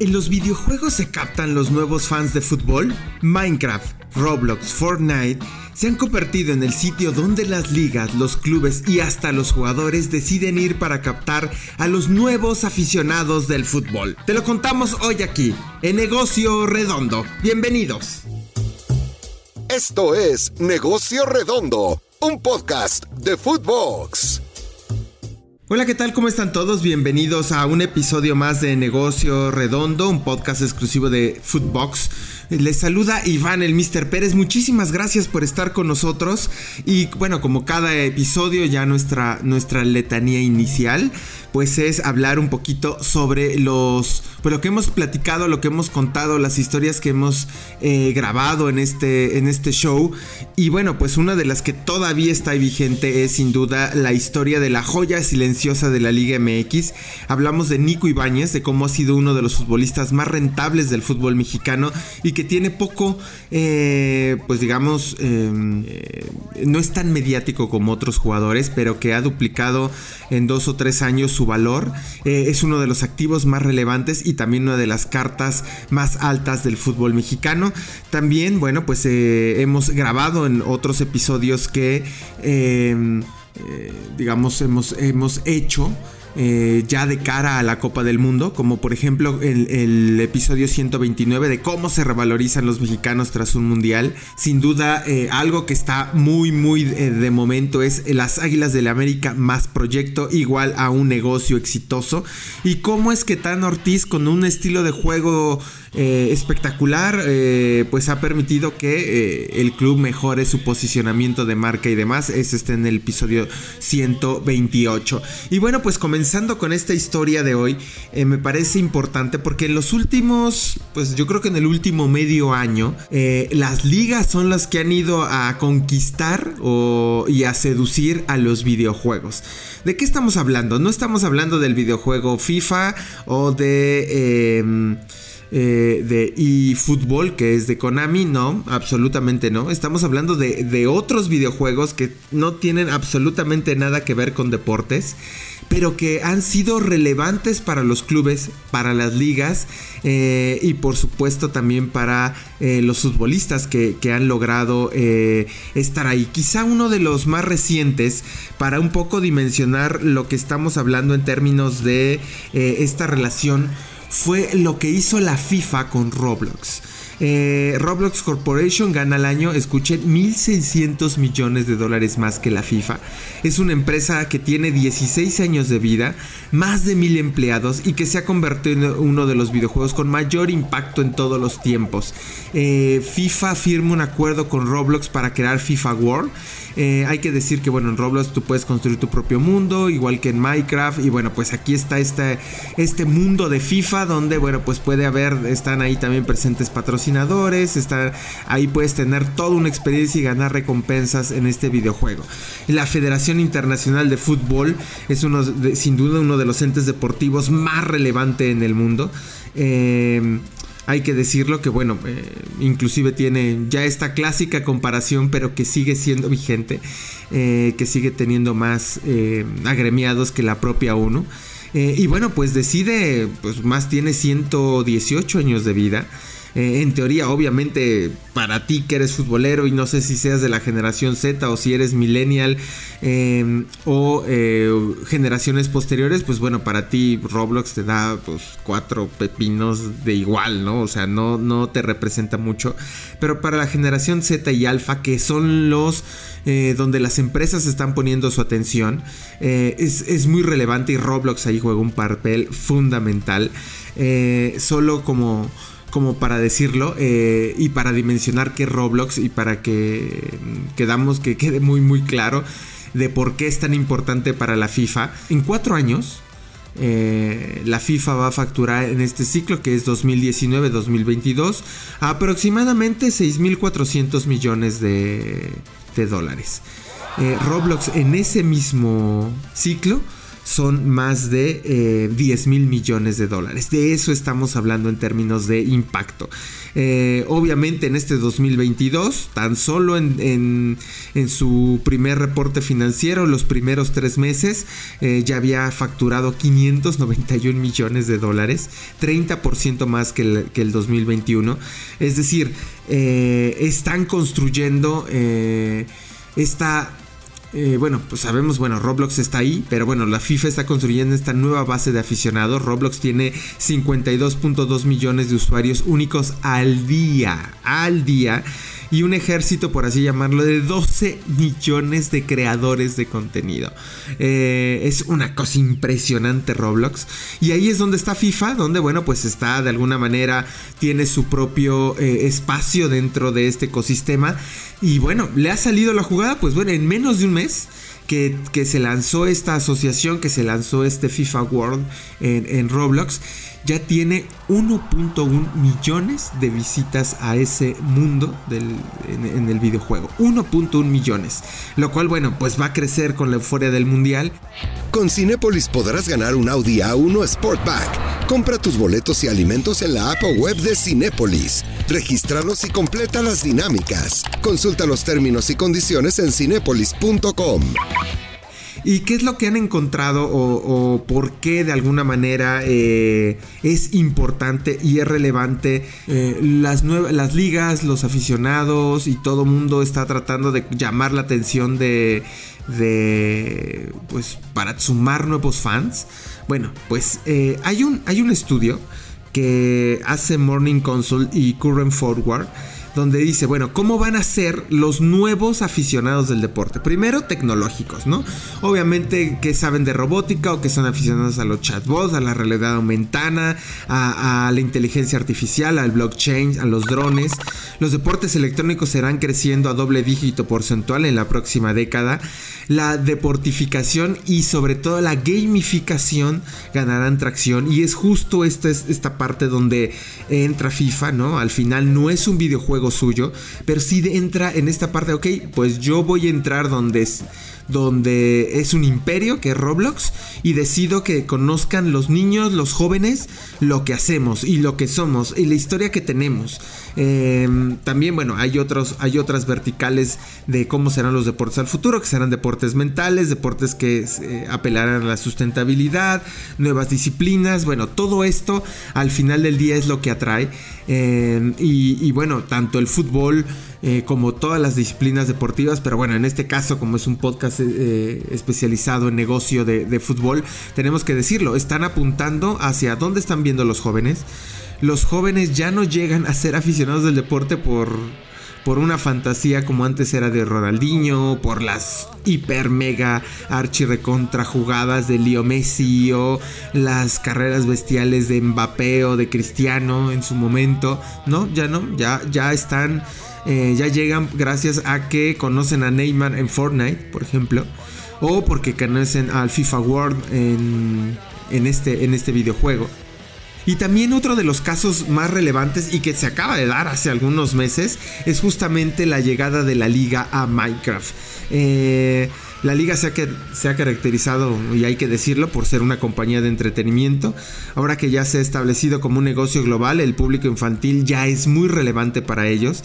¿En los videojuegos se captan los nuevos fans de fútbol? Minecraft, Roblox, Fortnite se han convertido en el sitio donde las ligas, los clubes y hasta los jugadores deciden ir para captar a los nuevos aficionados del fútbol. Te lo contamos hoy aquí, en Negocio Redondo. Bienvenidos. Esto es Negocio Redondo, un podcast de Footbox. Hola, ¿qué tal? ¿Cómo están todos? Bienvenidos a un episodio más de Negocio Redondo, un podcast exclusivo de Footbox. Les saluda Iván el Mr. Pérez. Muchísimas gracias por estar con nosotros. Y bueno, como cada episodio, ya nuestra, nuestra letanía inicial, pues es hablar un poquito sobre los. Pues lo que hemos platicado, lo que hemos contado, las historias que hemos eh, grabado en este, en este show. Y bueno, pues una de las que todavía está vigente es sin duda la historia de la joya silenciosa de la Liga MX. Hablamos de Nico Ibáñez, de cómo ha sido uno de los futbolistas más rentables del fútbol mexicano y que tiene poco, eh, pues digamos, em, eh, no es tan mediático como otros jugadores, pero que ha duplicado en dos o tres años su valor. Eh, es uno de los activos más relevantes y también una de las cartas más altas del fútbol mexicano. También, bueno, pues hemos grabado en otros episodios que, em, digamos, hemos, hemos hecho. Eh, ya de cara a la Copa del Mundo, como por ejemplo el, el, episodio 129 de cómo se revalorizan los mexicanos tras un mundial. Sin duda, eh, algo que está muy, muy eh, de momento es las Águilas del la América más proyecto igual a un negocio exitoso. Y cómo es que Tan Ortiz con un estilo de juego espectacular, pues ha permitido que el club mejore su posicionamiento de marca y demás. Es este en el episodio 128. Y bueno, pues comenzamos comenzando con esta historia de hoy, eh, me parece importante porque en los últimos, pues yo creo que en el último medio año, eh, las ligas son las que han ido a conquistar y a seducir a los videojuegos. ¿De qué estamos hablando? No estamos hablando del videojuego FIFA o de... Em, eh, de eFootball, que es de Konami, no, absolutamente no. Estamos hablando de, de, otros videojuegos que no tienen absolutamente nada que ver con deportes pero que han sido relevantes para los clubes, para las ligas eh, y por supuesto también para eh, los futbolistas que, han logrado eh, estar ahí. Quizá uno de los más recientes para un poco dimensionar lo que estamos hablando en términos de esta relación fue lo que hizo la FIFA con Roblox. Eh, Roblox Corporation gana al año, escuchen, 1.600 millones de dólares más que la FIFA. Es una empresa que tiene 16 años de vida, más de mil empleados y que se ha convertido en uno de los videojuegos con mayor impacto en todos los tiempos. Eh, FIFA firma un acuerdo con Roblox para crear FIFA World eh, hay que decir que, bueno, en Roblox tú puedes construir tu propio mundo, igual que en Minecraft. Y bueno, pues aquí está este, este mundo de FIFA donde, bueno, pues puede haber, están ahí también presentes patrocinadores, están, ahí puedes tener toda una experiencia y ganar recompensas en este videojuego. La Federación Internacional de Fútbol es uno sin duda uno de los entes deportivos más relevante en el mundo. Eh, hay que decirlo que bueno, eh, inclusive tiene ya esta clásica comparación, pero que sigue siendo vigente, eh, que sigue teniendo más eh, agremiados que la propia ONU. y bueno, pues decide, pues más tiene 118 años de vida. Eh, en teoría, obviamente, para ti que eres futbolero y no sé si seas de la generación Z o si eres millennial em, o eh, generaciones posteriores, pues bueno, para ti Roblox te da pues cuatro pepinos de igual, ¿no? O sea, no, no te representa mucho. Pero para la generación Z y Alpha, que son los eh, donde las empresas están poniendo su atención, es, es, muy relevante y Roblox ahí juega un papel fundamental. solo como como para decirlo eh, y para dimensionar que Roblox y para que mm, quedamos que quede muy muy claro de por qué es tan importante para la FIFA. En cuatro años eh, la FIFA va a facturar en este ciclo que es 2019-2022 aproximadamente 6.400 millones de, dólares. Eh, Roblox en ese mismo ciclo son más de 10 mil millones de dólares. De eso estamos hablando en términos de impacto. obviamente en este 2022, tan solo en, en, su primer reporte financiero, los primeros tres meses, ya había facturado 591 millones de dólares, 30% más que el, que el 2021. Es decir, están construyendo esta eh, bueno, pues sabemos, bueno, Roblox está ahí, pero bueno, la FIFA está construyendo esta nueva base de aficionados. Roblox tiene 52.2 millones de usuarios únicos al día, al día y un ejército, por así llamarlo, de 12 millones de creadores de contenido. Eh, es una cosa impresionante Roblox. Y ahí es donde está FIFA, donde, bueno, pues está de alguna manera, tiene su propio eh, espacio dentro de este ecosistema. Y bueno, le ha salido la jugada, pues bueno, en menos de un mes. Que, que, se lanzó esta asociación, que se lanzó este FIFA World en, en Roblox ya tiene 1.1 millones de visitas a ese mundo en, el videojuego. 1.1 millones. Lo cual, bueno, pues va a crecer con la euforia del mundial. Con Cinépolis podrás ganar un Audi A1 Sportback. Compra tus boletos y alimentos en la app o web de Cinépolis. Regístralos y completa las dinámicas. Consulta los términos y condiciones en cinépolis.com. ¿Y qué es lo que han encontrado o, por qué de alguna manera eh, es importante y es relevante? Eh, las, las ligas, los aficionados y todo mundo está tratando de llamar la atención de, de pues para sumar nuevos fans. Bueno, pues eh, hay, un, hay un estudio que hace Morning Consult y Current Forward donde dice, bueno, ¿cómo van a ser los nuevos aficionados del deporte? Primero, tecnológicos, ¿no? Obviamente que saben de robótica o que son aficionados a los chatbots, a la realidad aumentada, a, la inteligencia artificial, al blockchain, a los drones. Los deportes electrónicos serán creciendo a doble dígito porcentual en la próxima década. La deportificación y sobre todo la gamificación ganarán tracción y es justo esta, esta parte donde entra FIFA, ¿no? Al final no es un videojuego suyo, pero sí entra en esta parte, ok, pues yo voy a entrar donde es, donde es un imperio, que es Roblox, y decido que conozcan los niños, los jóvenes, lo que hacemos y lo que somos y la historia que tenemos. Em, también, bueno, hay, otros, hay otras verticales de cómo serán los deportes al futuro, que serán deportes mentales, deportes que eh, apelarán a la sustentabilidad, nuevas disciplinas, bueno, todo esto al final del día es lo que atrae. Em, y, bueno, tanto el fútbol eh, como todas las disciplinas deportivas, pero bueno, en este caso, como es un podcast eh, especializado en negocio de fútbol, tenemos que decirlo, están apuntando hacia dónde están viendo los jóvenes. Los jóvenes ya no llegan a ser aficionados del deporte por, por una fantasía como antes era de Ronaldinho, por las hiper mega archi recontra jugadas de Leo Messi o las carreras bestiales de Mbappé o de Cristiano en su momento, ¿no? Ya no, ya, ya están, eh, ya llegan gracias a que conocen a Neymar en Fortnite, por ejemplo, o porque conocen al FIFA World en, en, este, en este videojuego. Y también otro de los casos más relevantes y que se acaba de dar hace algunos meses es justamente la llegada de la liga a Minecraft. Eh, la liga se ha, caracterizado, y hay que decirlo, por ser una compañía de entretenimiento. Ahora que ya se ha establecido como un negocio global, el público infantil ya es muy relevante para ellos.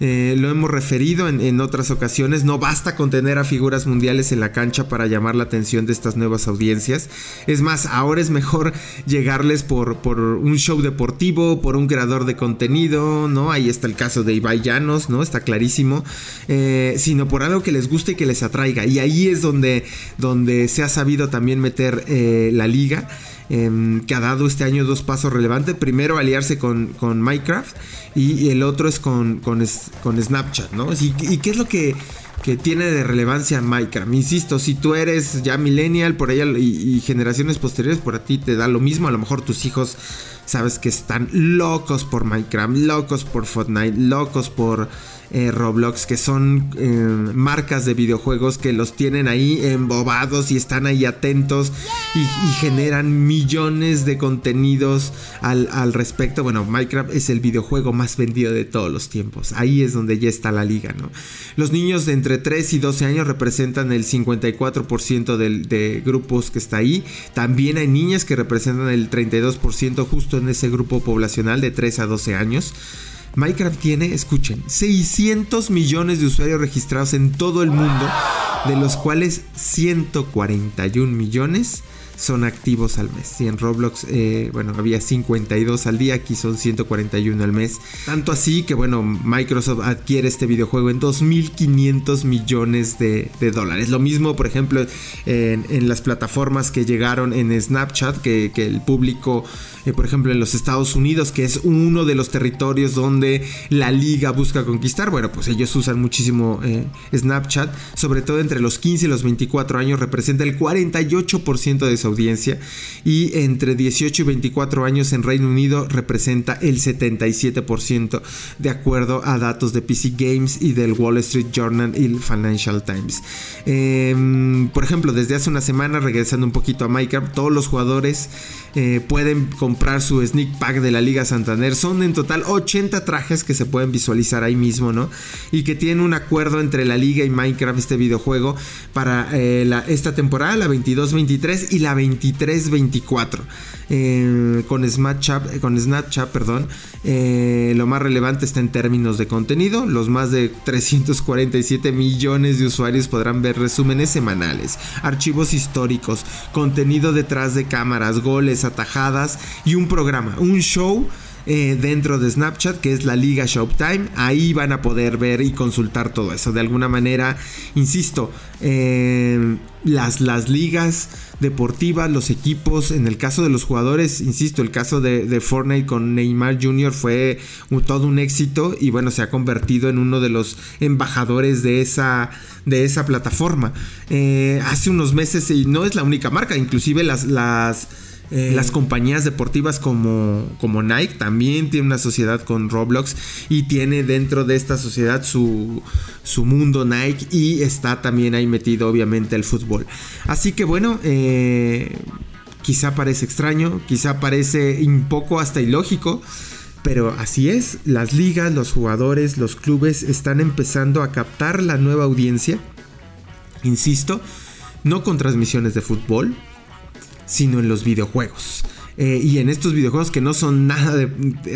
Eh, lo hemos referido en, otras ocasiones, no basta con tener a figuras mundiales en la cancha para llamar la atención de estas nuevas audiencias. Es más, ahora es mejor llegarles por, por un show deportivo, por un creador de contenido, ¿no? Ahí está el caso de Ibai Llanos, ¿no? Está clarísimo. Eh, sino por algo que les guste y que les atraiga. Y ahí es donde, donde se ha sabido también meter eh, la liga. Em, que ha dado este año dos pasos relevantes. Primero, aliarse con, Minecraft y, el otro es con, con, Snapchat, ¿no? Y, qué es lo que, tiene de relevancia Minecraft? Insisto, si tú eres ya millennial por allá y, generaciones posteriores, por a ti te da lo mismo. A lo mejor tus hijos sabes que están locos por Minecraft, locos por Fortnite, locos por eh, Roblox, que son eh, marcas de videojuegos que los tienen ahí embobados y están ahí atentos y, generan millones de contenidos al, respecto. Bueno, Minecraft es el videojuego más vendido de todos los tiempos. Ahí es donde ya está la liga, ¿no? Los niños de entre 3 y 12 años representan el 54% de grupos que está ahí. También hay niñas que representan el 32% justo en ese grupo poblacional de 3 a 12 años. Minecraft tiene, escuchen, 600 millones de usuarios registrados en todo el mundo, de los cuales 141 millones son activos al mes. Y en Roblox, eh, bueno, había 52 al día, aquí son 141 al mes. Tanto así que, bueno, Microsoft adquiere este videojuego en 2.500 millones de, dólares. Lo mismo, por ejemplo, en, las plataformas que llegaron en Snapchat, que, el público, eh, por ejemplo, en los Estados Unidos, que es uno de los territorios donde la liga busca conquistar. Bueno, pues ellos usan muchísimo eh, Snapchat, sobre todo entre los 15 y los 24 años, representa el 48% de su audiencia y entre 18 y 24 años en Reino Unido representa el 77% de acuerdo a datos de PC Games y del Wall Street Journal y el Financial Times. Em, por ejemplo, desde hace una semana, regresando un poquito a Minecraft, todos los jugadores eh, pueden comprar su sneak pack de la Liga Santander. Son en total 80 trajes que se pueden visualizar ahí mismo, ¿no? Y que tienen un acuerdo entre la Liga y Minecraft, este videojuego, para eh, esta temporada, la 22-23 y la 23-24. Eh, con Snapchat, con Snapchat perdón, lo más relevante está en términos de contenido. Los más de 347 millones de usuarios podrán ver resúmenes semanales, archivos históricos, contenido detrás de cámaras, goles, atajadas y un programa, un show eh, dentro de Snapchat, que es la Liga Showtime. Ahí van a poder ver y consultar todo eso. De alguna manera, insisto, eh, las, las ligas deportivas, los equipos, en el caso de los jugadores, insisto, el caso de, Fortnite con Neymar Jr. fue todo un éxito y bueno, se ha convertido en uno de los embajadores de esa, de esa plataforma. Eh, hace unos meses, y no es la única marca, inclusive las... las eh, las compañías deportivas como, como Nike también tiene una sociedad con Roblox y tiene dentro de esta sociedad su, su mundo Nike y está también ahí metido obviamente el fútbol. Así que bueno, eh, quizá parece extraño, quizá parece un poco hasta ilógico. Pero así es, las ligas, los jugadores, los clubes están empezando a captar la nueva audiencia. Insisto, no con transmisiones de fútbol, sino en los videojuegos. Eh, y en estos videojuegos que no son nada de,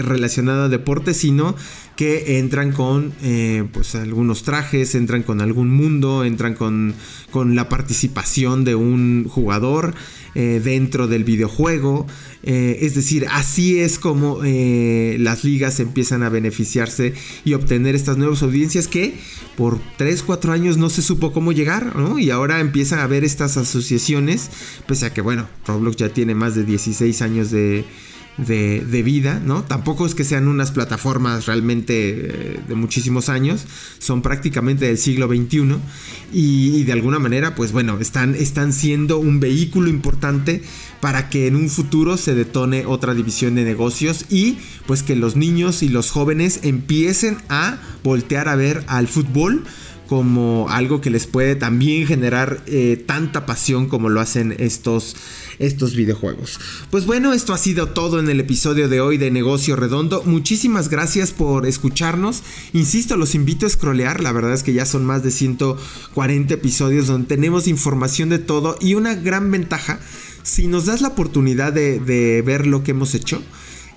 relacionado a deporte, sino que entran con eh, pues algunos trajes, entran con algún mundo, entran con, con la participación de un jugador eh, dentro del videojuego. es decir, así es como las ligas empiezan a beneficiarse y obtener estas nuevas audiencias que por 3, 4 años no se supo cómo llegar. Y ahora empiezan a haber estas asociaciones, pese a que, bueno, Roblox ya tiene más de 16 años de, de, vida, ¿no? Tampoco es que sean unas plataformas realmente eh, de muchísimos años, son prácticamente del siglo XXI y, de alguna manera, pues bueno, están, están siendo un vehículo importante para que en un futuro se detone otra división de negocios y pues que los niños y los jóvenes empiecen a voltear a ver al fútbol como algo que les puede también generar eh, tanta pasión como lo hacen estos, estos videojuegos. Pues bueno, esto ha sido todo en el episodio de hoy de Negocio Redondo. Muchísimas gracias por escucharnos. Insisto, los invito a scrollear. La verdad es que ya son más de 140 episodios donde tenemos información de todo y una gran ventaja. Si nos das la oportunidad de, de ver lo que hemos hecho,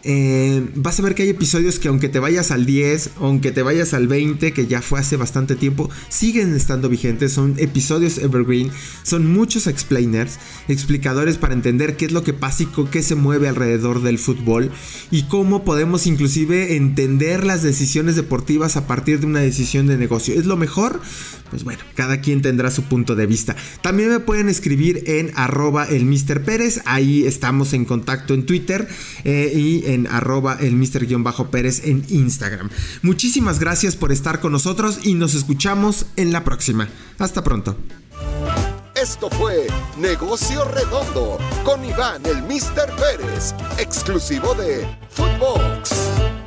eh, vas a ver que hay episodios que aunque te vayas al 10, aunque te vayas al 20, que ya fue hace bastante tiempo, siguen estando vigentes. Son episodios evergreen, son muchos explainers, explicadores para entender qué es lo que pasa y qué se mueve alrededor del fútbol y cómo podemos inclusive entender las decisiones deportivas a partir de una decisión de negocio. ¿Es lo mejor? Pues bueno, cada quien tendrá su punto de vista. También me pueden escribir en arroba el Mr. Ahí estamos en contacto en Twitter eh, y en arroba el Mr-Pérez en Instagram. Muchísimas gracias por estar con nosotros y nos escuchamos en la próxima. Hasta pronto. Esto fue Negocio Redondo con Iván el Mister Pérez, exclusivo de Footbox.